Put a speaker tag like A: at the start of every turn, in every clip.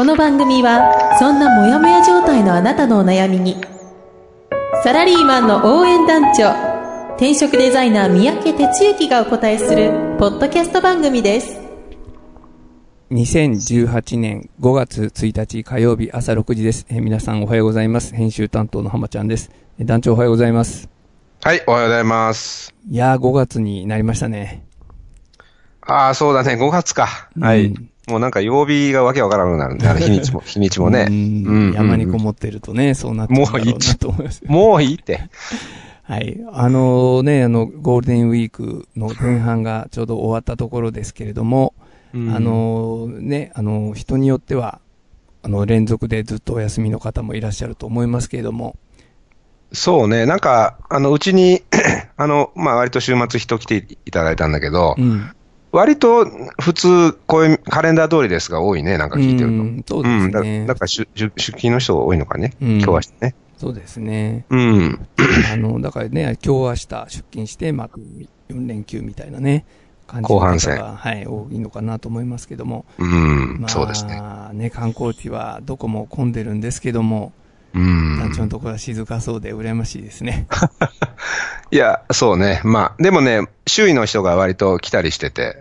A: この番組はそんなモヤモヤ状態のあなたのお悩みにサラリーマンの応援団長転職デザイナー三宅哲之がお答えするポッドキャスト番組です
B: 2018年5月1日火曜日朝6時です。えー皆さんおはようございます。編集担当の浜ちゃんです。えー団長おはようございます。
C: はい、おはようございます。
B: いやー5月になりましたね。
C: ああ、そうだね、5月か。はい。
B: うん
C: もうなんか曜日がわけわからなくなるんで、あ の日にちも、日にちもね。
B: うん
C: うん
B: 山にこもってるとね、そうなっちゃうんだろうな
C: もう一
B: と思います。
C: もういいって。
B: はい。あのね、あの、ゴールデンウィークの前半がちょうど終わったところですけれども、
C: うん
B: あ、のね、あの、人によっては、あの、連続でずっとお休みの方もいらっしゃると思いますけれども、
C: そうね、なんか、あの、うちに、あの、まあ、割と週末人来ていただいたんだけど、
B: うん。
C: 割と普通、こういうカレンダー通りですが多いね、なんか聞いてると。
B: うんそうです
C: んだ
B: ね
C: だから出、勤の人多いのかね、
B: うん
C: 今日はね。
B: そうですね。
C: うん。
B: あの、だからね、今日明日出勤して、まあ、4連休みたいなね、感じ
C: 後半戦
B: が、はい、多いのかなと思いますけども。
C: うん、
B: まあ、
C: そうですね。
B: ね。観光地はどこも混んでるんですけども、
C: うん。
B: 団長のところは静かそうで羨ましいですね。
C: いや、そうね。まあ、でもね、周囲の人が割と来たりしてて。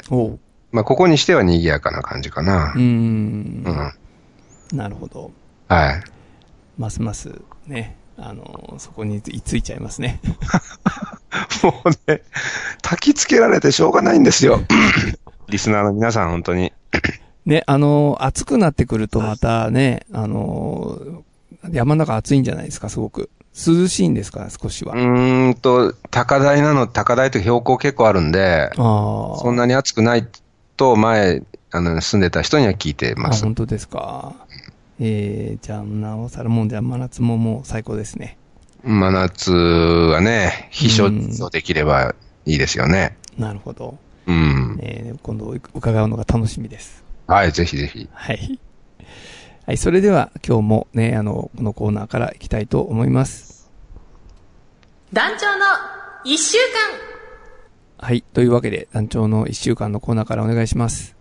C: まあ、ここにしては賑やかな感じかな
B: うー。ん
C: う。ん。
B: なるほど。
C: はい。
B: ますますね、あの、そこにいついちゃいますね。
C: もうね、焚きつけられてしょうがないんですよ。リスナーの皆さん、本当に。
B: ね、あの、暑くなってくるとまたね、あの、山の中暑いんじゃないですか、すごく。涼しいんですか、少しは。
C: うーんと、高台なの、高台と標高結構あるんで、
B: ああ。
C: そんなに暑くないと、前、あの、住んでた人には聞いて
B: あ、
C: ます。
B: 本当ですか。えー、じゃあ、なおさらもんじゃ、真夏ももう最高ですね。
C: 真夏はね、避暑できればいいですよね。
B: なるほど。
C: うん。
B: えー、今度伺うのが楽しみです。
C: はい、ぜひぜひ。
B: はい。はい、それでは今日もね、あの、このコーナーからいきたいと思います。
A: 団長の一週間
B: はい、というわけで団長の一週間のコーナーからお願いします。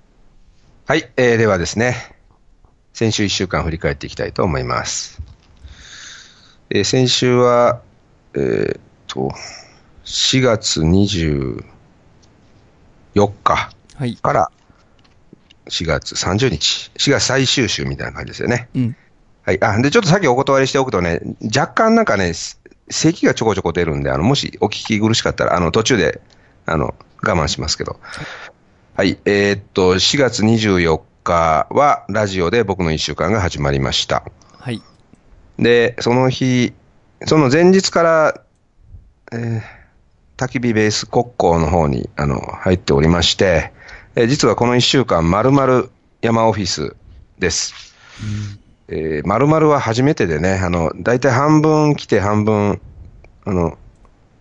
C: はい、えー、ではですね、先週1週間振り返っていきたいと思います。えー先週は、えーっと、4月24日
B: はい。
C: から4月30日、4月最終週みたいな感じですよね。
B: うん。
C: はい。あ、で、ちょっとさっきお断りしておくとね、若干なんかね、せ咳がちょこちょこ出るんで、あの、もしお聞き苦しかったら、あの、途中で、あの、我慢しますけど。はい。えーっと、4月24日は、ラジオで僕の1週間が始まりました。
B: はい。
C: で、その日、その前日から、えー焚き火ベース国交の方に、あの、入っておりまして、えー実はこの1週間、丸々山オフィスです。えー、丸々は初めてでね、あの、大体半分来て半分、あの、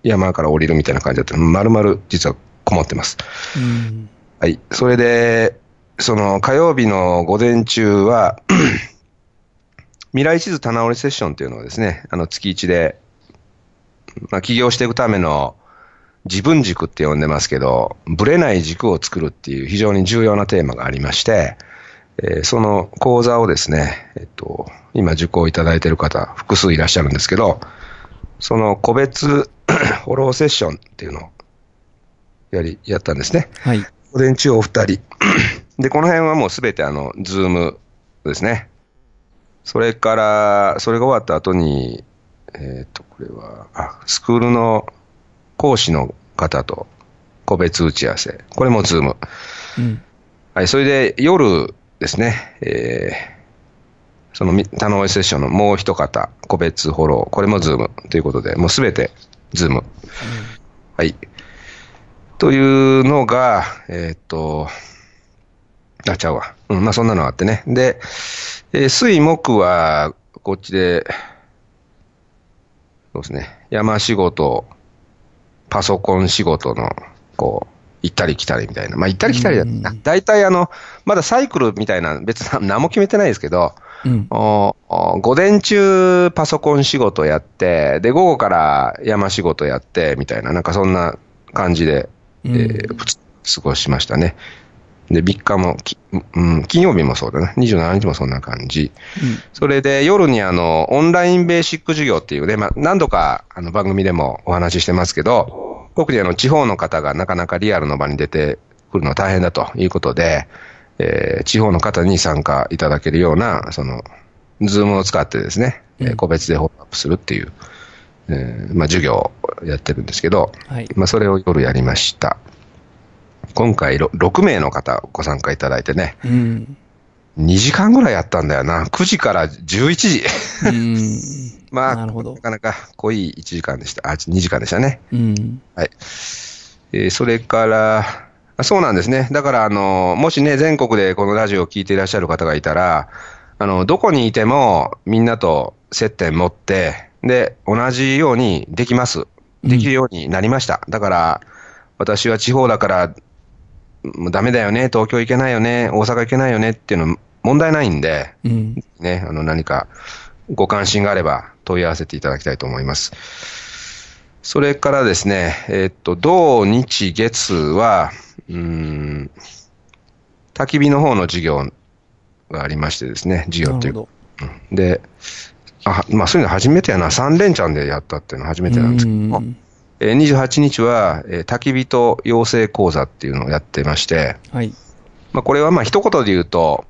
C: 山から降りるみたいな感じだったの丸々実はこもってます。
B: うん。
C: はい。それで、その火曜日の午前中は、未来地図棚折りセッションっていうのをですね、あの月1で、まあ、起業していくための自分軸って呼んでますけど、ぶれない軸を作るっていう非常に重要なテーマがありまして、えーその講座をですね、えっと、今受講いただいている方、複数いらっしゃるんですけど、その個別 フォローセッションっていうのをやり、やったんですね。
B: はい。
C: 午前中お二人。で、この辺はもうすべてあの、 Zoom ですね。それから、それが終わった後に、えっ、と、これは、あ、スクールの講師の方と個別打ち合わせ。これも Zoom。
B: うん。
C: はい、それで夜ですね、えーそのみ棚卸しセッションのもう一方、個別フォロー。これも Zoom ということで、もうすべてズーム。はい。というのが、えーっと、あ、ちゃうわ。うん、まあそんなのあってね。で、えー水木はこっちで、そうですね、山仕事、パソコン仕事の、こう、行ったり来たりみたいな。まあ、行ったり来たりだな。大体あの、まだサイクルみたいな、別に何も決めてないですけど、
B: うん。
C: おお午前中パソコン仕事やって、で、午後から山仕事やって、みたいな、なんかそんな感じで、えー
B: うん
C: 過ごしましたね。で、3日も、きうん、金曜日もそうだな。27日もそんな感じ。それで夜にあの、オンラインベーシック授業っていうね、まあ、何度かあの番組でもお話ししてますけど、特にあの、地方の方がなかなかリアルの場に出てくるのは大変だということで、えー地方の方に参加いただけるような、その、 Zoom を使ってですね、えー
B: うん
C: 個別でフォローアップするっていう、えーまあ、授業をやってるんですけど、
B: はい。
C: まあ、それを夜やりました。今回ろ6名の方ご参加いただいてね、
B: うん。
C: 2時間ぐらいやったんだよな。9時から11時。
B: うん。
C: まあ、
B: な
C: かなか濃い1時間でした。あ、2時間でしたね。
B: うん。
C: はい。えーそれから、あそうなんですね。だから、あの、もしね、全国でこのラジオを聞いていらっしゃる方がいたら、あの、どこにいてもみんなと接点持って、で、同じようにできます。できるようになりました。だから、私は地方だから、もうダメだよね、東京行けないよね、大阪行けないよねっていうの問題ないんで、
B: うん。
C: ね、あの何かご関心があれば問い合わせていただきたいと思います。それからですね、えっと、土日月は、うーん、焚き火の方の授業がありましてですね、授業っていう。で、あ、まあそういうの初めてやな、3連チャンでやったっていうのは初めてなんですけどえー28日は、えー焚き火と養成講座っていうのをやってまして、
B: はい。
C: まあ、これはまあ一言で言うと、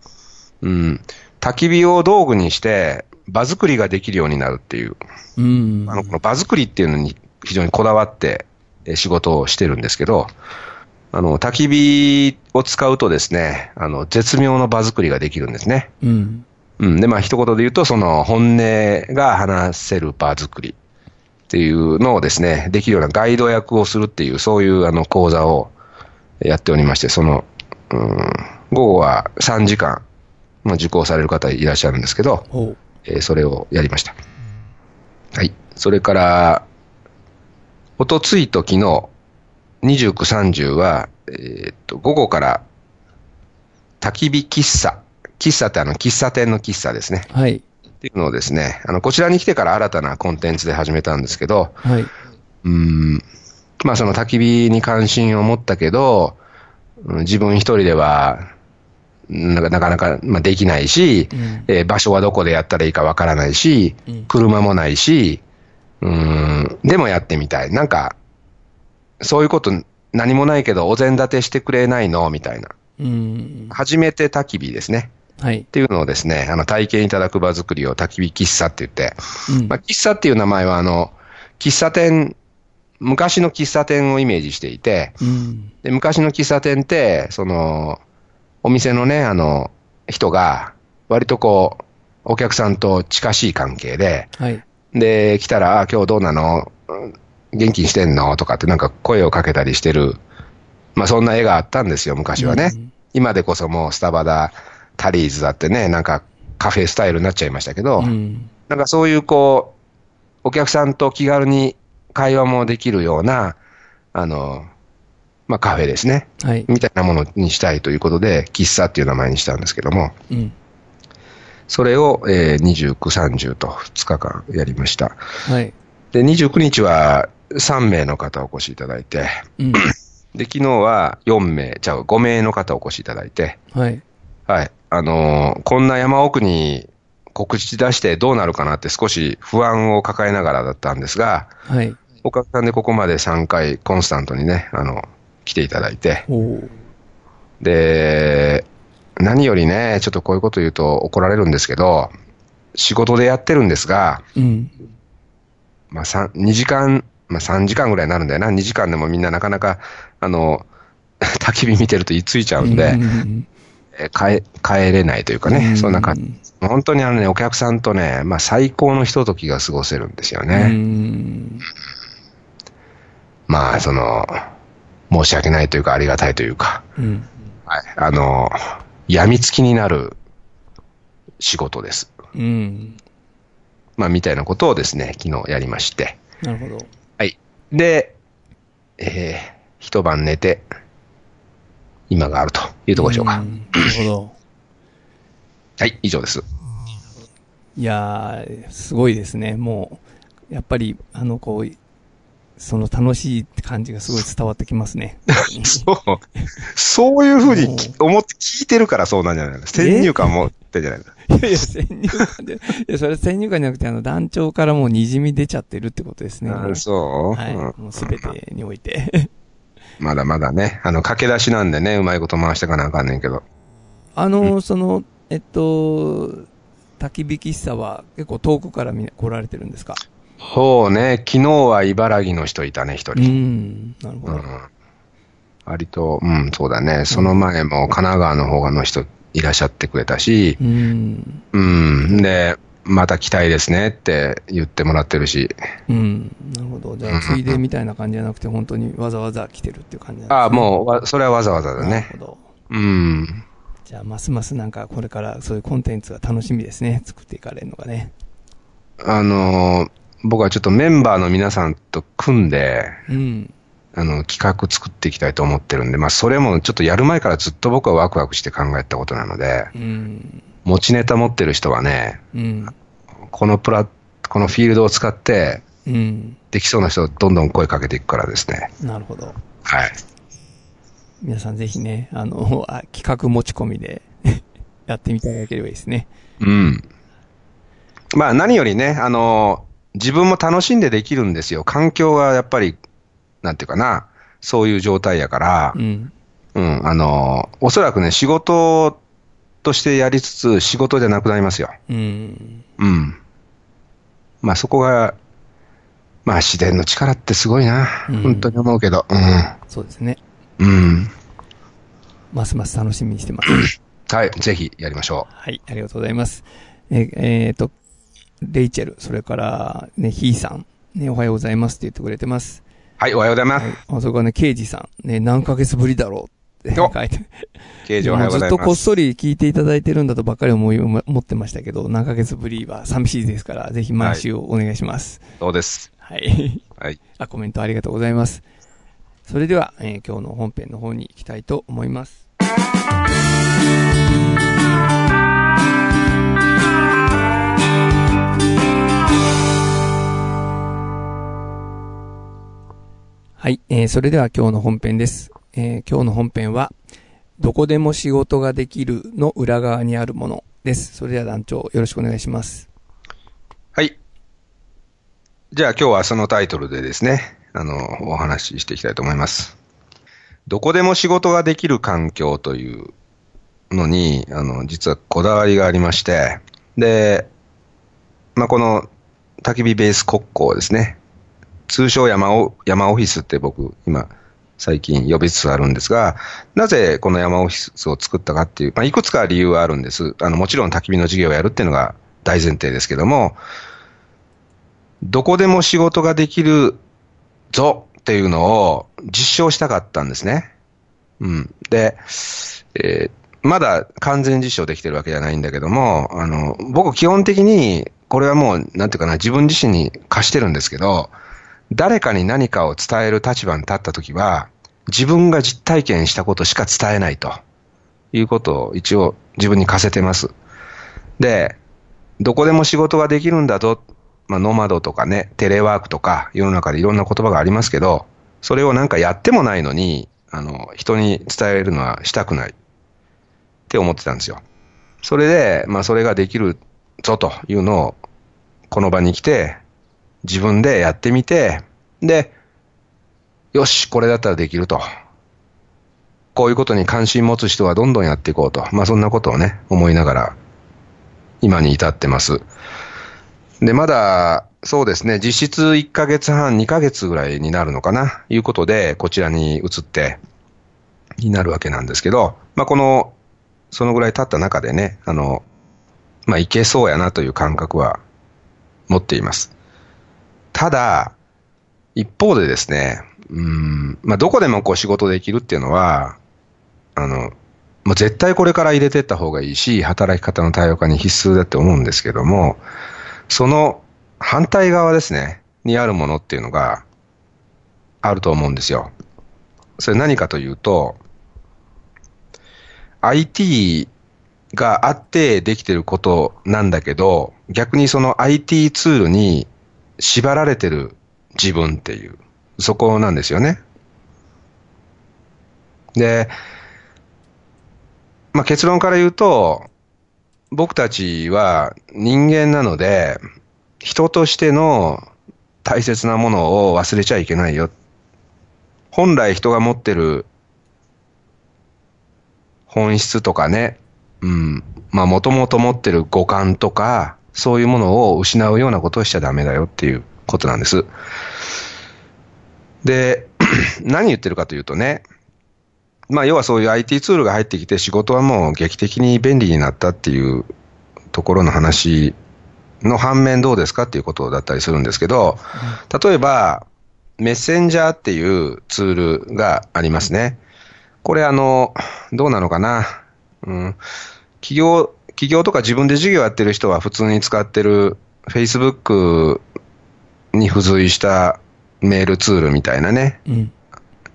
C: うん、焚き火を道具にして、場作りができるようになるっていう、
B: うん。
C: あのこの場作りっていうのに非常にこだわってえー仕事をしてるんですけど、あの焚き火を使うとですね、あの絶妙の場作りができるんですね。
B: うん。
C: うん、で、まあ一言で言うと、その本音が話せる場作りっていうのをですね、できるようなガイド役をするっていう、そういうあの講座をやっておりまして、その、うん、午後は3時間、まあ、受講される方いらっしゃるんですけど。えーそれをやりました。はい。それから、おとついと昨日、29、30は、えーっと、午後から、焚き火喫茶。喫茶ってあの、喫茶店の喫茶ですね。
B: はい。
C: っていうのをですね、あの、こちらに来てから新たなコンテンツで始めたんですけど、
B: はい。
C: うーん、まあその焚き火に関心を持ったけど、うん自分一人では、なかなかなか、まあ、できないし、
B: うん
C: えー場所はどこでやったらいいかわからないし、
B: うん
C: 車もないし、うーん、でもやってみたい。なんか、そういうこと何もないけどお膳立てしてくれないの？みたいな。
B: うん。
C: 初めて焚き火ですね。
B: はい
C: っ。ていうのをですね、あの体験いただく場作りを焚き火喫茶って言って、
B: うん
C: まあ、喫茶っていう名前はあの、喫茶店、昔の喫茶店をイメージしていて、
B: うん。
C: で昔の喫茶店って、その、お店のね、あの、人が、割とこう、お客さんと近しい関係で、
B: はい。
C: で、来たら、あ今日どうなの？うん元気にしてんの？とかってなんか声をかけたりしてる。まあそんな絵があったんですよ、昔はね。
B: うん
C: 今でこそもうスタバだ、タリーズだってね、なんかカフェスタイルになっちゃいましたけど、
B: うん。
C: なんかそういうこう、お客さんと気軽に会話もできるような、あの、まあカフェですね。
B: はい。
C: みたいなものにしたいということで、喫茶っていう名前にしたんですけども、
B: うん。
C: それを、えー29、30と2日間やりました。
B: はい。
C: で、29日は3名の方お越しいただいて、
B: うん。
C: で、昨日は4名、じゃあ5名の方お越しいただいて、
B: はい。
C: はい。あのーこんな山奥に告知出してどうなるかなって少し不安を抱えながらだったんですが、
B: はい。
C: おかげさんでここまで3回コンスタントにね、あの、来ていただいて。で、何よりね、ちょっとこういうこと言うと怒られるんですけど、仕事でやってるんですが、
B: うん。
C: まあ、3 2時間、まあ、3時間ぐらいになるんだよな。2時間でもみんななかなか、あの、焚き火見てると居ついちゃうんで、
B: うん
C: え帰帰れないというかね、そんな感じ。本当にあのね、お客さんとね、まあ最高のひとときが過ごせるんですよ
B: う
C: ね。
B: ん。
C: まあ、その、申し訳ないというか、ありがたいというか、
B: うん。
C: はい、あの、病みつきになる仕事です。
B: うん。
C: まあ、みたいなことをですね、昨日やりまして。
B: なるほど。
C: はい。で、えー、一晩寝て、今があるというところでしょうか。
B: んなるほど。
C: はい、以上です。
B: いやー、すごいですね。もう、やっぱり、あの、こう、その楽しい感じがすごい伝わってきますね。
C: そう、そういうふうにき思って聞いてるからそうなんじゃないの？先入観持ってんじゃないの？
B: いやいや、先入観で、いや、それ先入観じゃなくて、あの、団長からもう滲み出ちゃってるってことですね。
C: あそう、
B: はい。
C: うん
B: もうすべてにおいて。
C: まだまだね、あの、駆け出しなんでね、うまいこと回していかなあかんねんけど。
B: あの、その、えっと、焚き火喫茶は結構遠くからみんな来られてるんですか？
C: そうね、昨日は茨城の人いたね、一
B: う
C: 人。
B: ん、なるほど。
C: うん。割と、うん、そうだね。その前も神奈川の方の人いらっしゃってくれたし、
B: うん、
C: うん。で、また来たいですねって言ってもらってるし。
B: うん、なるほど。じゃあ、ついでみたいな感じじゃなくて、本当にわざわざ来てるっていう感じなんですね。
C: ああ、もうわ、それはわざわざだ
B: な
C: ね
B: る。ほど。
C: うん。
B: じゃあ、ますますなんか、これからそういうコンテンツが楽しみですね。作っていかれるのがね。
C: あのー僕はちょっとメンバーの皆さんと組んで、
B: うん。
C: あの、企画作っていきたいと思ってるんで、まあ、それもちょっとやる前からずっと僕はワクワクして考えたことなので、
B: うん。
C: 持ちネタ持ってる人はね、
B: うん。
C: このプラ、このフィールドを使って、
B: うん。
C: できそうな人どんどん声かけていくからですね。
B: なるほど。
C: はい。
B: 皆さんぜひね、あの、あ企画持ち込みで やってみていただければいいですね。
C: うん。まあ何よりね、あの、自分も楽しんでできるんですよ。環境がやっぱり、なんていうかな、そういう状態やから
B: う、ん。
C: うん、あの、おそらくね、仕事としてやりつつ、仕事じゃなくなりますよ。
B: うん。
C: うん。まあそこが、まあ自然の力ってすごいな。
B: うん
C: 本当に思うけど。
B: そうですね。
C: うん。うん。
B: ますます楽しみにしてます。
C: はい、ぜひやりましょ
B: はい、ありがとうございます。え、えーと、レイチェル、それから、ね、ヒーさん、ね、おはようございますって言ってくれてます。
C: う。はい、おはようございます。
B: はい、あそこはね、ケイジさん、ね、何ヶ月ぶりだろう書いて。
C: 刑事おはようござい
B: ずっとこっ。そり聞いていただいてるんだとばっかり思い、思ってましたけど、何ヶ月ぶりは寂しいですから、ぜひ毎週お願いします。
C: そうです。
B: はい。
C: はい。
B: あ、コメントありがとうございます。それでは、えー今日の本編の方に行きたいと思います。はい、えーそれでは今日の本編です。えー今日の本編は、どこでも仕事ができるの裏側にあるものです。それでは団長、よろしくお願いします。
C: はい。じゃあ今日はそのタイトルでですね、あの、お話ししていきたいと思います。どこでも仕事ができる環境というのに、あの、実はこだわりがありまして、で、まあ、この焚き火ベース国交ですね。通称山オ山オフィスって僕、今、最近呼びつつあるんですが、なぜこの山オフィスを作ったかっていう、まあ、いくつか理由はあるんです。あの、もちろん焚き火の授業をやるっていうのが大前提ですけども、どこでも仕事ができるぞっていうのを実証したかったんですね。うん。で、えーまだ完全実証できてるわけじゃないんだけども、あの、僕基本的に、これはもう、なんていうかな、自分自身に貸してるんですけど、誰かに何かを伝える立場に立ったときは、自分が実体験したことしか伝えないということを一応自分に課せてます。で、どこでも仕事ができるんだぞ。まあ、ノマドとかね、テレワークとか、世の中でいろんな言葉がありますけど、それをなんかやってもないのに、あの、人に伝えるのはしたくないって思ってたんですよ。それで、まあ、それができるぞというのを、この場に来て、自分でやってみて、で、よし、これだったらできると。こういうことに関心持つ人はどんどんやっていこうと。まあ、そんなことをね、思いながら、今に至ってます。で、まだ、そうですね、実質1ヶ月半、2ヶ月ぐらいになるのかな、いうことで、こちらに移って、になるわけなんですけど、まあ、この、そのぐらい経った中でね、あの、まあ、いけそうやなという感覚は持っています。ただ、一方でですね、うん、まあ、どこでもこう仕事できるっていうのは、あの、もう絶対これから入れていった方がいいし、働き方の多様化に必須だって思うんですけども、その反対側ですね、にあるものっていうのがあると思うんですよ。それ何かというと、IT があってできてることなんだけど、逆にその IT ツールに縛られてる自分っていう、そこなんですよね。で、まあ、結論から言うと、僕たちは人間なので、人としての大切なものを忘れちゃいけないよ。本来人が持ってる本質とかね、うん、まあもともと持ってる五感とか、そういうものを失うようなことをしちゃダメだよっていうことなんです。で、何言ってるかというとね、まあ要はそういう IT ツールが入ってきて仕事はもう劇的に便利になったっていうところの話の反面どうですかっていうことだったりするんですけど、例えば、メッセンジャーっていうツールがありますね。これあの、どうなのかな？うん。企業、企業とか自分で事業やってる人は普通に使ってる Facebook に付随したメールツールみたいなね、うん、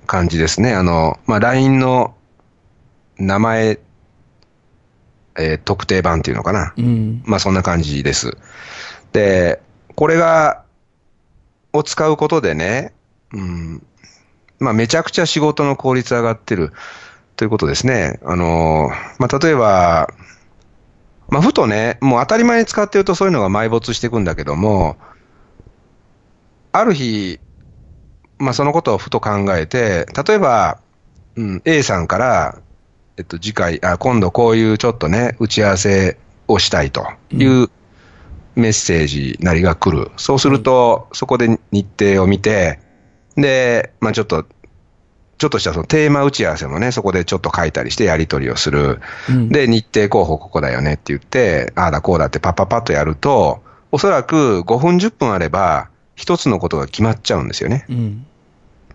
C: 感じですね。あの、まあ、LINE の名前、えー、特定版っていうのかな。うん、まあ、そんな感じです。で、これが、を使うことでね、うん、まあ、めちゃくちゃ仕事の効率上がってるということですね。あの、まあ、例えば、まあ、ふとね、もう当たり前に使ってるとそういうのが埋没していくんだけども、ある日、まあ、そのことをふと考えて、例えば、うん、A さんから、えっと、次回、あ、今度こういうちょっとね、打ち合わせをしたいというメッセージなりが来る。そうすると、そこで日程を見て、で、まあ、ちょっとちょっとしたそのテーマ打ち合わせもね、そこでちょっと書いたりしてやり取りをする。うん、で、日程候補ここだよねって言って、ああだこうだってパッパッパッとやると、おそらく5分10分あれば、一つのことが決まっちゃうんですよね。うん、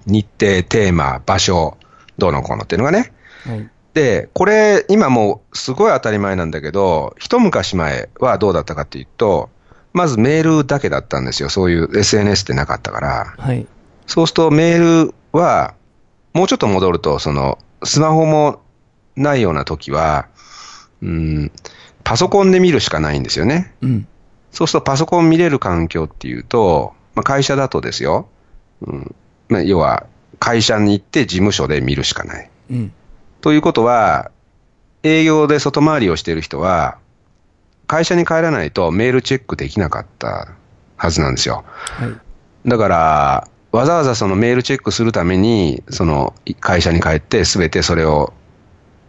C: 日程、テーマ、場所、どうのこうのっていうのがね。はい、で、これ、今もうすごい当たり前なんだけど、一昔前はどうだったかっていうと、まずメールだけだったんですよ。そういう SNS ってなかったから。はい、そうするとメールは、もうちょっと戻ると、その、スマホもないような時は、うん、パソコンで見るしかないんですよね。うん、そうするとパソコン見れる環境っていうと、まあ、会社だとですよ、うんまあ、要は会社に行って事務所で見るしかない。うん、ということは、営業で外回りをしている人は、会社に帰らないとメールチェックできなかったはずなんですよ。はい、だから、わざわざそのメールチェックするために、その会社に帰ってすべてそれを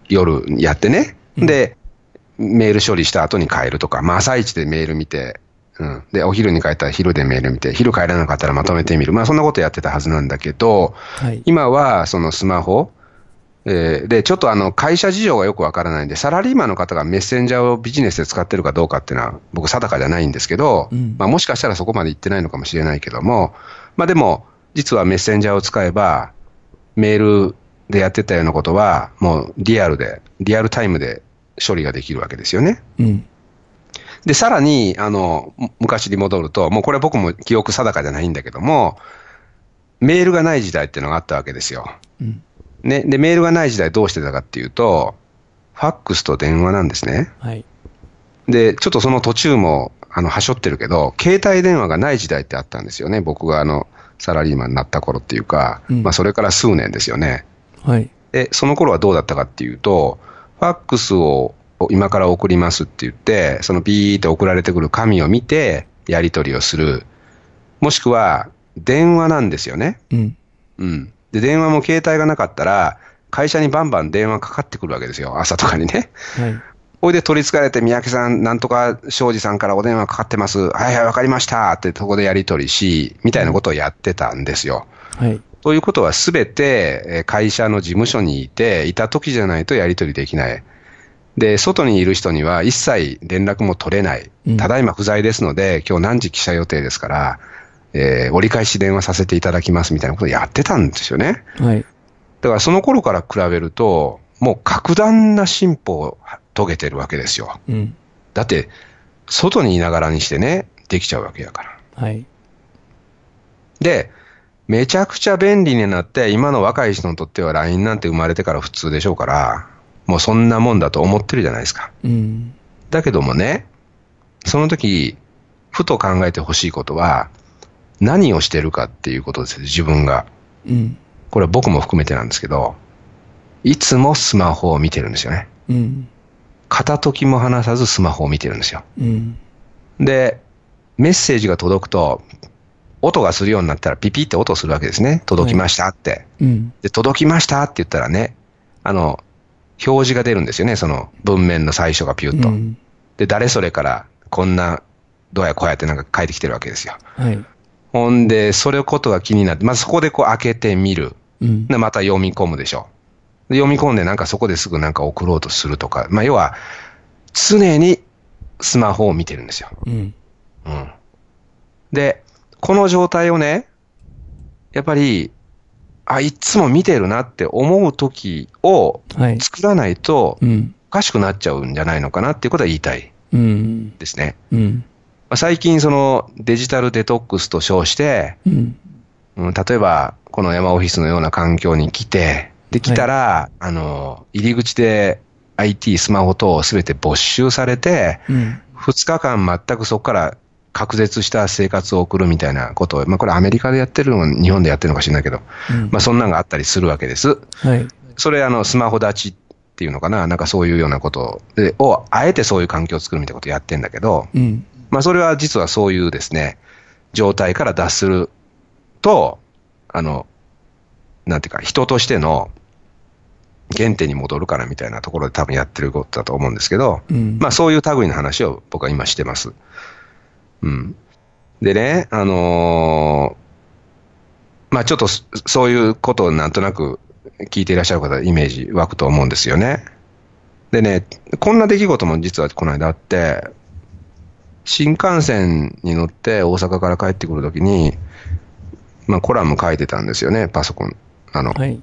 C: 夜やってね、うん、で、メール処理した後に帰るとか、まあ朝一でメール見て、うん。で、お昼に帰ったら昼でメール見て、昼帰らなかったらまとめてみる。まあそんなことやってたはずなんだけど、はい、今はそのスマホ、えー、で、ちょっとあの、会社事情がよくわからないんで、サラリーマンの方がメッセンジャーをビジネスで使ってるかどうかっていうのは、僕定かじゃないんですけど、うん、まあもしかしたらそこまで行ってないのかもしれないけども、まあでも、実はメッセンジャーを使えば、メールでやってたようなことは、もうリアルで、リアルタイムで処理ができるわけですよね。うん、で、さらに、あの、昔に戻ると、もうこれ僕も記憶定かじゃないんだけども、メールがない時代っていうのがあったわけですよ。うん、ね、で、メールがない時代どうしてたかっていうと、ファックスと電話なんですね。はい、で、ちょっとその途中も、あの、はしょってるけど、携帯電話がない時代ってあったんですよね。僕があの、サラリーマンになった頃っていうか、うん、まあそれから数年ですよね。はい。で、その頃はどうだったかっていうと、ファックスを今から送りますって言って、そのビーって送られてくる紙を見て、やり取りをする。もしくは、電話なんですよね。うん。うん。で、電話も携帯がなかったら、会社にバンバン電話かかってくるわけですよ。朝とかにね。はい。ほいで取り憑かれて、三宅さん、なんとか庄司さんからお電話かかってます。はいはい、わかりましたって、そこでやり取りし、みたいなことをやってたんですよ。はい。ということは、すべて会社の事務所にいて、いた時じゃないとやり取りできない。で、外にいる人には一切連絡も取れない。ただいま不在ですので、今日何時記者予定ですから、えー、折り返し電話させていただきますみたいなことをやってたんですよね。はい。だからその頃から比べると、もう格段な進歩を遂げてるわけですよ。うん、だって、外にいながらにしてね、できちゃうわけやから。
B: はい。
C: で、めちゃくちゃ便利になって、今の若い人にとっては LINE なんて生まれてから普通でしょうから、もうそんなもんだと思ってるじゃないですか。
B: うん。
C: だけどもね、その時、ふと考えてほしいことは、何をしてるかっていうことですよ、自分が。
B: うん。
C: これは僕も含めてなんですけど、いつもスマホを見てるんですよね。
B: うん。
C: 片時も離さずスマホを見てるんですよ。
B: うん。
C: で、メッセージが届くと、音がするようになったらピピって音するわけですね。届きましたって。
B: うん。
C: で、届きましたって言ったらね、あの、表示が出るんですよね。その文面の最初がピュッと。
B: うん
C: で、誰それからこんな、どうやこうやってなんか書いてきてるわけですよ。
B: はい。
C: ほんで、それことが気になって、まずそこでこう開けてみる。
B: うん。
C: で、また読み込むでしょ。で読み込んでなんかそこですぐなんか送ろうとするとか。まあ、要は、常にスマホを見てるんですよ。
B: うん。
C: うん。で、この状態をね、やっぱり、あ、いっつも見てるなって思う時を
B: はい。
C: 作らないと
B: うん。
C: おかしくなっちゃうんじゃないのかなっていうことは言いたい
B: うん。
C: ですね。
B: うん。
C: まあ、最近そのデジタルデトックスと称して、
B: うん。
C: うん、例えばこの山オフィスのような環境に来て、で、来たら、あの、入り口で IT、スマホ等すべて没収されて、
B: うん。
C: 2日間全くそこから隔絶した生活を送るみたいなことを、まあこれアメリカでやってるの日本でやってるのか知らないけど、
B: うん
C: まあそんなんがあったりするわけです。
B: はい。
C: それあのスマホ立ちっていうのかな、なんかそういうようなことでを、あえてそういう環境を作るみたいなことをやってんだけど、
B: うん。
C: まあそれは実はそういうですね、状態から脱すると、あの、なんていうか、人としての原点に戻るからみたいなところで多分やってることだと思うんですけど、
B: うん。
C: まあそういう類の話を僕は今してます。うん。でね、あのーまあちょっとそそういうことをなんとなく聞いていらっしゃる方、イメージ湧くと思うんですよね。でね、こんな出来事も実はこの間あって、新幹線に乗って大阪から帰ってくるときに、まあコラム書いてたんですよね、パソコン、あの、
B: はい。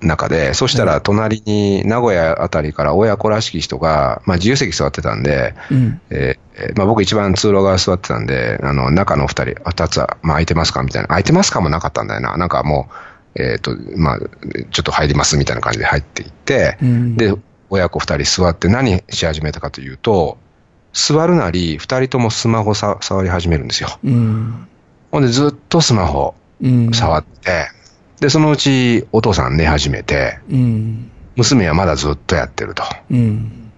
C: 中で、そしたら隣に名古屋あたりから親子らしき人が、まあ自由席座ってたんで、
B: うん。
C: えーえーまあ僕一番通路側座ってたんで、あの、中の二人、あ、二つは、まあ空いてますか？みたいな。空いてますかもなかったんだよな。なんかもう、えっ、と、まあ、ちょっと入りますみたいな感じで入っていって、
B: うん。
C: で、親子二人座って何し始めたかというと、座るなり、二人ともスマホさ触り始めるんですよ。
B: うん。
C: ほんでずっとスマホ
B: うん。
C: 触って、で、そのうちお父さん寝始めて、
B: うん。
C: 娘はまだずっとやってると。
B: うん。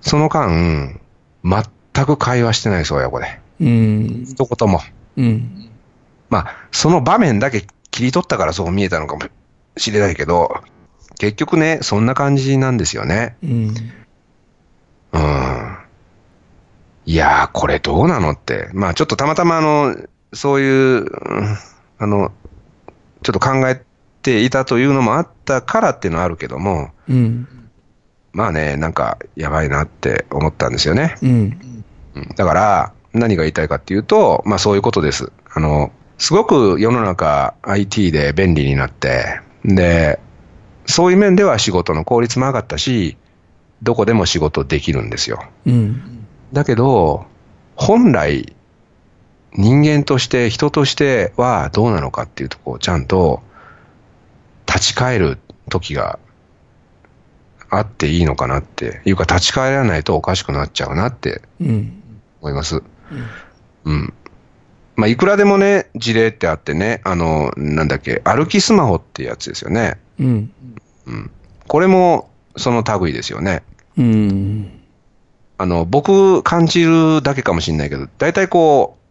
C: その間、全く会話してないです、親子で。
B: うん。
C: 一言も。
B: うん。
C: まあ、その場面だけ切り取ったからそう見えたのかもしれないけど、結局ね、そんな感じなんですよね。
B: うん。
C: うん。いやー、これどうなのって。まあ、ちょっとたまたまあの、そういう、うんあの、ちょっと考えていたというのもあったからっていうのはあるけども、
B: うん。
C: まあね、なんか、やばいなって思ったんですよね。
B: うん。
C: うんだから、何が言いたいかっていうと、まあそういうことです。あの、すごく世の中 IT で便利になって、で、そういう面では仕事の効率も上がったし、どこでも仕事できるんですよ。
B: うん。
C: だけど、本来、人間として、人としてはどうなのかっていうところをちゃんと立ち返る時があっていいのかなっていうか、立ち返らないとおかしくなっちゃうなって
B: うん。
C: 思います。うん。まあ、いくらでもね、事例ってあってね、あの、なんだっけ、歩きスマホってやつですよね。
B: うん。
C: うん。これも、その類ですよね。
B: うん。
C: あの、僕感じるだけかもしれないけど、大体こう、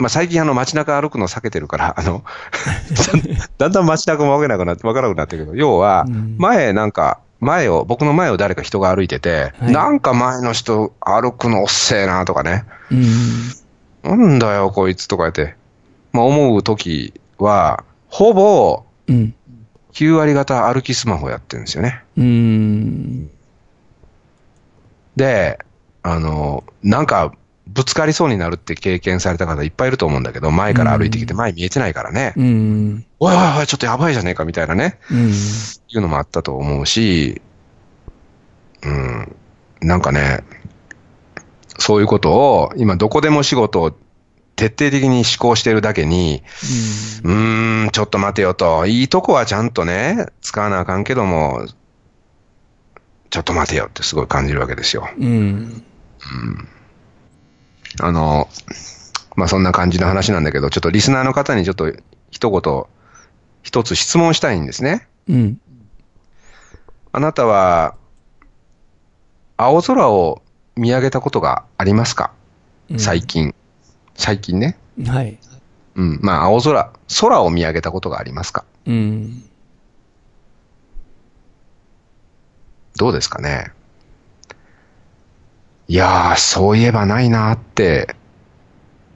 C: まあ、最近あの街中歩くの避けてるから、あの、だんだん街中もわけなくなって、わからなくなってるけど、要は
B: うん、
C: 前なんか、前を、僕の前を誰か人が歩いてて、
B: はい
C: なんか前の人歩くのおっせえなとかね、
B: うん。
C: なんだよこいつとか言って、まあ思うときは、ほぼ
B: うん。
C: 9割方歩きスマホやってるんですよね。
B: うん。
C: で、あの、なんか、ぶつかりそうになるって経験された方いっぱいいると思うんだけど、前から歩いてきて前見えてないからね、
B: うん。
C: おいおいおい、ちょっとやばいじゃねえかみたいなね、
B: うん。
C: いうのもあったと思うし、うん、なんかね、そういうことを、今どこでも仕事徹底的に思考してるだけに、うーん、ちょっと待てよと。いいとこはちゃんとね、使わなあかんけども、ちょっと待てよってすごい感じるわけですよ。
B: うん。
C: あの、まあ、そんな感じの話なんだけど、ちょっとリスナーの方にちょっと一言、一つ質問したいんですね。
B: うん。
C: あなたは、青空を見上げたことがありますか？
B: うん
C: 最。近。最近ね。
B: はい。
C: うん。まあ、青空、空を見上げたことがありますか？
B: うん。
C: どうですかね？いやー、そういえばないなって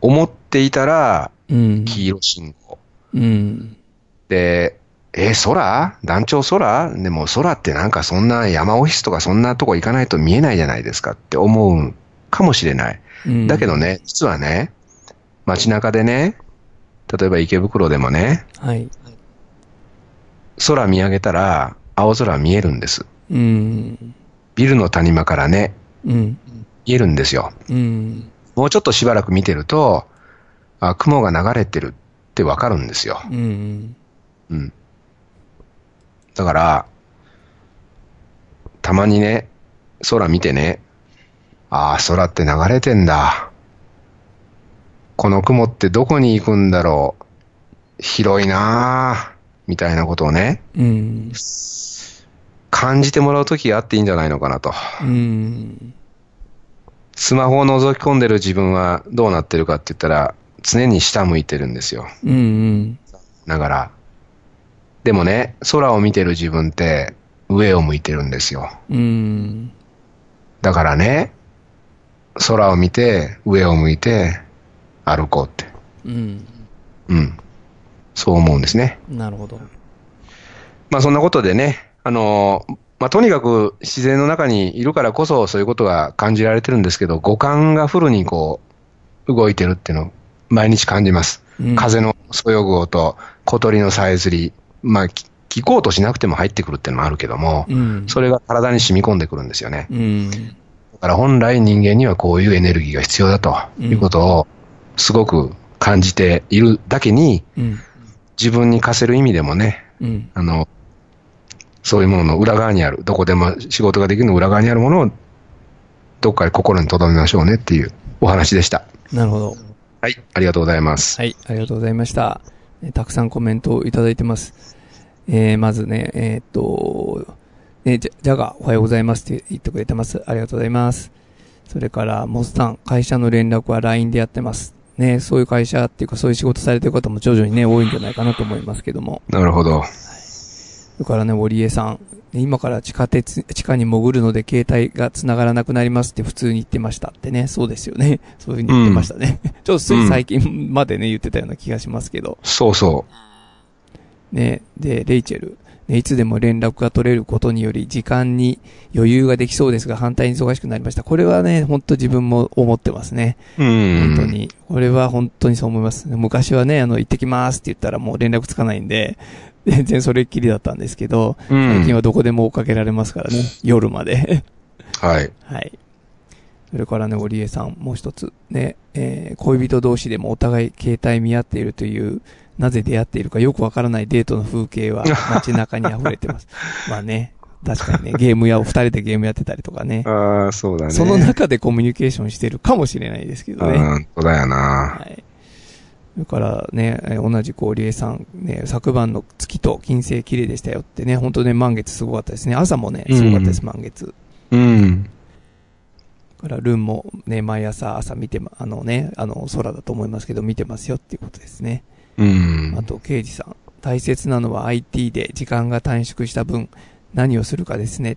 C: 思っていたら、
B: うん。
C: 黄色信号。
B: うん。
C: で、えー空？団長空？でも空ってなんかそんな山オフィスとかそんなとこ行かないと見えないじゃないですかって思うかもしれない。
B: うん
C: だけどね、実はね、街中でね、例えば池袋でもね、
B: はい。
C: 空見上げたら青空見えるんです。
B: うん。
C: ビルの谷間からね、
B: うん。
C: 見えるんですよ。
B: うん。
C: もうちょっとしばらく見てると、あ、雲が流れてるってわかるんですよ。
B: うん。
C: うん。だから、たまにね、空見てね、ああ、空って流れてんだ。この雲ってどこに行くんだろう。広いなあみたいなことをね、
B: うん。
C: 感じてもらうときがあっていいんじゃないのかなと。
B: うん。
C: スマホを覗き込んでる自分はどうなってるかって言ったら、常に下向いてるんですよ。
B: うん。
C: だから。でもね、空を見てる自分って上を向いてるんですよ。
B: うん。
C: だからね、空を見て、上を向いて、歩こうって。
B: うん。
C: うん。そう思うんですね。
B: なるほど。
C: まあそんなことでね、あのーまあとにかく自然の中にいるからこそそういうことが感じられてるんですけど、五感がフルにこう、動いてるっていうのを毎日感じます。
B: うん
C: 風のそよぐ音、小鳥のさえずり、まあき聞こうとしなくても入ってくるっていうのもあるけども、
B: うん。
C: それが体に染み込んでくるんですよね。
B: うん。
C: だから本来人間にはこういうエネルギーが必要だということをすごく感じているだけに、
B: うん。
C: 自分に課せる意味でもね、
B: うん。
C: あの、そういうものの裏側にある、どこでも仕事ができるの裏側にあるものを、どっかで心に留めましょうねっていうお話でした。
B: なるほど。
C: はい、ありがとうございます。
B: はい、ありがとうございました。えたくさんコメントをいただいてます。えー、まずね、えーっと、ね、じゃ、じゃが、おはようございますって言ってくれてます。ありがとうございます。それから、モスさん、会社の連絡は LINE でやってます。ね、そういう会社っていうか、そういう仕事されてる方も徐々にね、多いんじゃないかなと思いますけども。
C: なるほど。
B: それからね、堀江さん、今から地下鉄、地下に潜るので携帯が繋がらなくなりますって普通に言ってましたってね。そうですよね。そういうふうに言ってましたね。ちょっとつい最近までね、言ってたような気がしますけど。
C: そうそ
B: ね、で、レイチェル。ね、いつでも連絡が取れることにより時間に余裕ができそうですが反対に忙しくなりました。これはね、本当自分も思ってますね。
C: う。うん。
B: 本当。に。これは本当にそう思います。昔はね、あの、行ってきますって言ったらもう連絡つかないんで、全然それっきりだったんですけど、
C: うん
B: 最近はどこでも追っかけられますからね。夜まで。
C: はい。
B: はい。それからね、織江さん、もう一つ。ね、えー恋人同士でもお互い携帯見合っているという、なぜ出会っているかよくわからないデートの風景は 街中に溢れてます。まあね、確かにね、ゲームや、お二人でゲームやってたりとかね。
C: ああ、そうだね。
B: その中でコミュニケーションしてるかもしれないですけどね。
C: うん、そうだよな。
B: はい。それからね、えー同じく織江さん、ね、昨晩の月と金星綺麗でしたよってね、本当ね、満月すごかったですね。朝もね、すごかったです、
C: うん
B: 満月。
C: うん。
B: から、ルンもね、毎朝朝見てま、あのね、あの、空だと思いますけど、見てますよっていうことですね。
C: うん。
B: あと、刑事さん。大切なのは IT で時間が短縮した分、何をするかですね。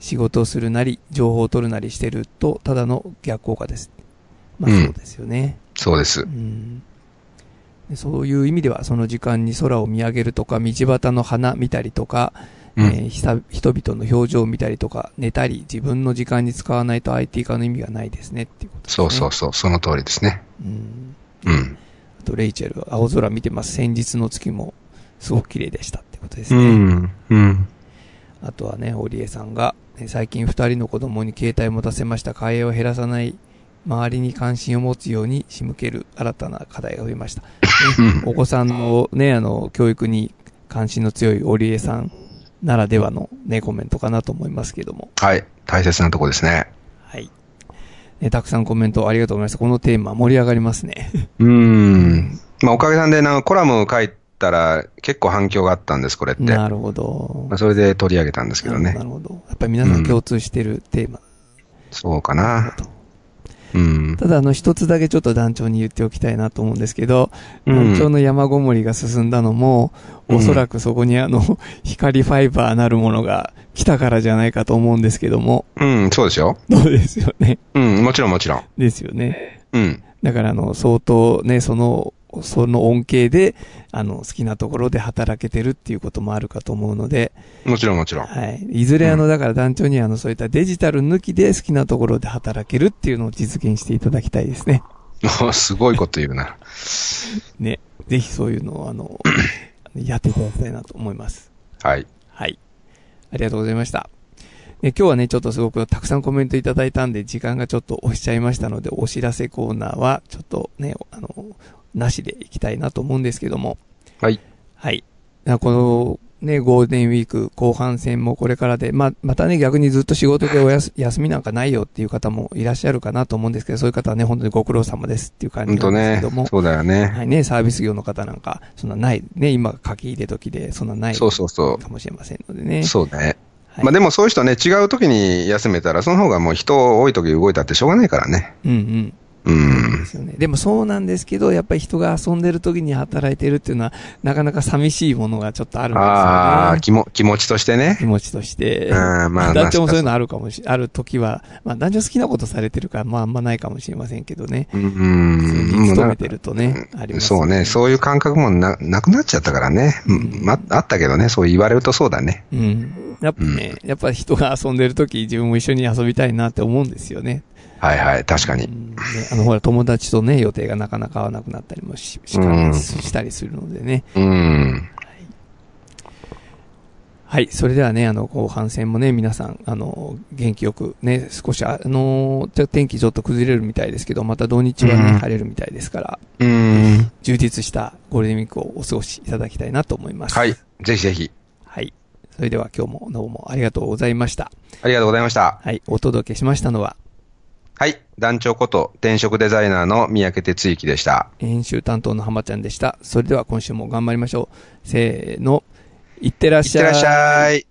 B: 仕事をするなり、情報を取るなりしてると、ただの逆効果です。まあ、
C: うん
B: そうですよね。
C: そうです
B: う。んでそういう意味では、その時間に空を見上げるとか、道端の花見たりとか、
C: うん
B: えーひさ人々の表情を見たりとか、寝たり、自分の時間に使わないと IT 化の意味がないですねっていうことですね。
C: そうそうそう、その通りですね。
B: うん。
C: うん。
B: あと、レイチェル、青空見てます。先日の月も、すごく綺麗でしたってことです
C: う
B: ね。
C: ん。うん。
B: あとはね、堀江さんが、ね最近二人の子供に携帯持たせました。替えを減らさない周りに関心を持つように仕向ける新たな課題が増えました。ね お子さんのね、あの、教育に関心の強い織江さんならではのね、コメントかなと思いますけども。
C: はい。大切なとこですね。
B: はい。ね、たくさんコメントありがとうございました。このテーマ盛り上がりますね。
C: うーん。まあ、おかげさんで、なんかコラム書いたら結構反響があったんです、これって。
B: なるほど。
C: まあ、それで取り上げたんですけどね
B: な。るほど。やっぱり皆さん共通してるテーマ。
C: そうかな。うん。
B: ただ、あの、一つだけちょっと団長に言っておきたいなと思うんですけど、
C: うん
B: 団長の山ごもりが進んだのも、
C: うん
B: おそらくそこにあの、光ファイバーなるものが来たからじゃないかと思うんですけども、
C: うん、そうですよ。
B: そうですよね。
C: うん、もちろんもちろん。
B: ですよね。
C: うん。
B: だから、あの、相当ね、その、その恩恵で、あの、好きなところで働けてるっていうこともあるかと思うので、
C: もちろんもちろん。
B: はい。いずれあの、だから団長にあの、そういったデジタル抜きで好きなところで働けるっていうのを実現していただきたいですね。
C: お すごいこと言うな。
B: ね。ぜひそういうのをあの、やっていただきたいなと思います。
C: はい。
B: はい。ありがとうございました。え今日はね、ちょっとすごくたくさんコメントいただいたんで、時間がちょっと押しちゃいましたので、お知らせコーナーは、ちょっとね、あの、なしでいきたいなと思うんですけども。
C: はい。
B: はい。あこの、ね、ゴールデンウィーク後半戦もこれからで、まあ、またね、逆にずっと仕事でおやす休みなんかないよっていう方もいらっしゃるかなと思うんですけど、そういう方はね、本当にご苦労様ですっていう感じなんですけども。。
C: そうだよね。
B: はいね、サービス業の方なんか、そんなない、ね、今書き入れ時で、そんなない
C: そうそうそ
B: かもしれませんのでね。
C: う。そうね。
B: はい
C: まあでもそういう人ね、違う時に休めたら、その方がもう人多い時動いたってしょうがないからね。
B: うんうん。
C: うん
B: で。すよね。でもそうなんですけど、やっぱり人が遊んでる時に働いてるっていうのは、なかなか寂しいものがちょっとあるんですよね。
C: ああ、気も、気持ちとしてね
B: 気。持ちとして。
C: あまあ
B: 団長もそういうのあるかもし、ある時は、まあ団長好きなことされてるから、まああんまないかもしれませんけどね。
C: う
B: 普通
C: ん。
B: に勤めてるとね、あります
C: そうね、そういう感覚もな、なくなっちゃったからね。うんま、あったけどね、そう言われるとそうだね。
B: うん。やっぱね、やっぱ人が遊んでる時、自分も一緒に遊びたいなって思うんですよね。
C: はいはい、確かに。
B: うんね、あの、ほら、友達とね、予定がなかなか合わなくなったりもし、ししたりするのでね。
C: うん。
B: はい。それではね、あの、後半戦もね、皆さん、あの、元気よくね、少し、あの、じゃ天気ちょっと崩れるみたいですけど、また土日はね、
C: うん
B: 晴れるみたいですから、
C: うん。
B: 充実したゴールデンウィークをお過ごしいただきたいなと思います。
C: はい。。ぜひぜひ。
B: はい。それでは今日もどうもありがとうございました。
C: ありがとうございました。
B: はい。お届けしましたのは、
C: はい。団長こと転職デザイナーの三宅哲之でした。
B: 編集担当の浜ちゃんでした。それでは今週も頑張りましょう。せーの。いってらっしゃい。
C: いってらっしゃい。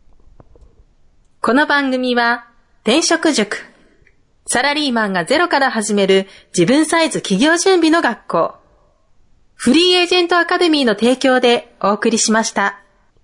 A: この番組は、転職塾。サラリーマンがゼロから始める自分サイズ企業準備の学校。フリーエージェントアカデミーの提供でお送りしました。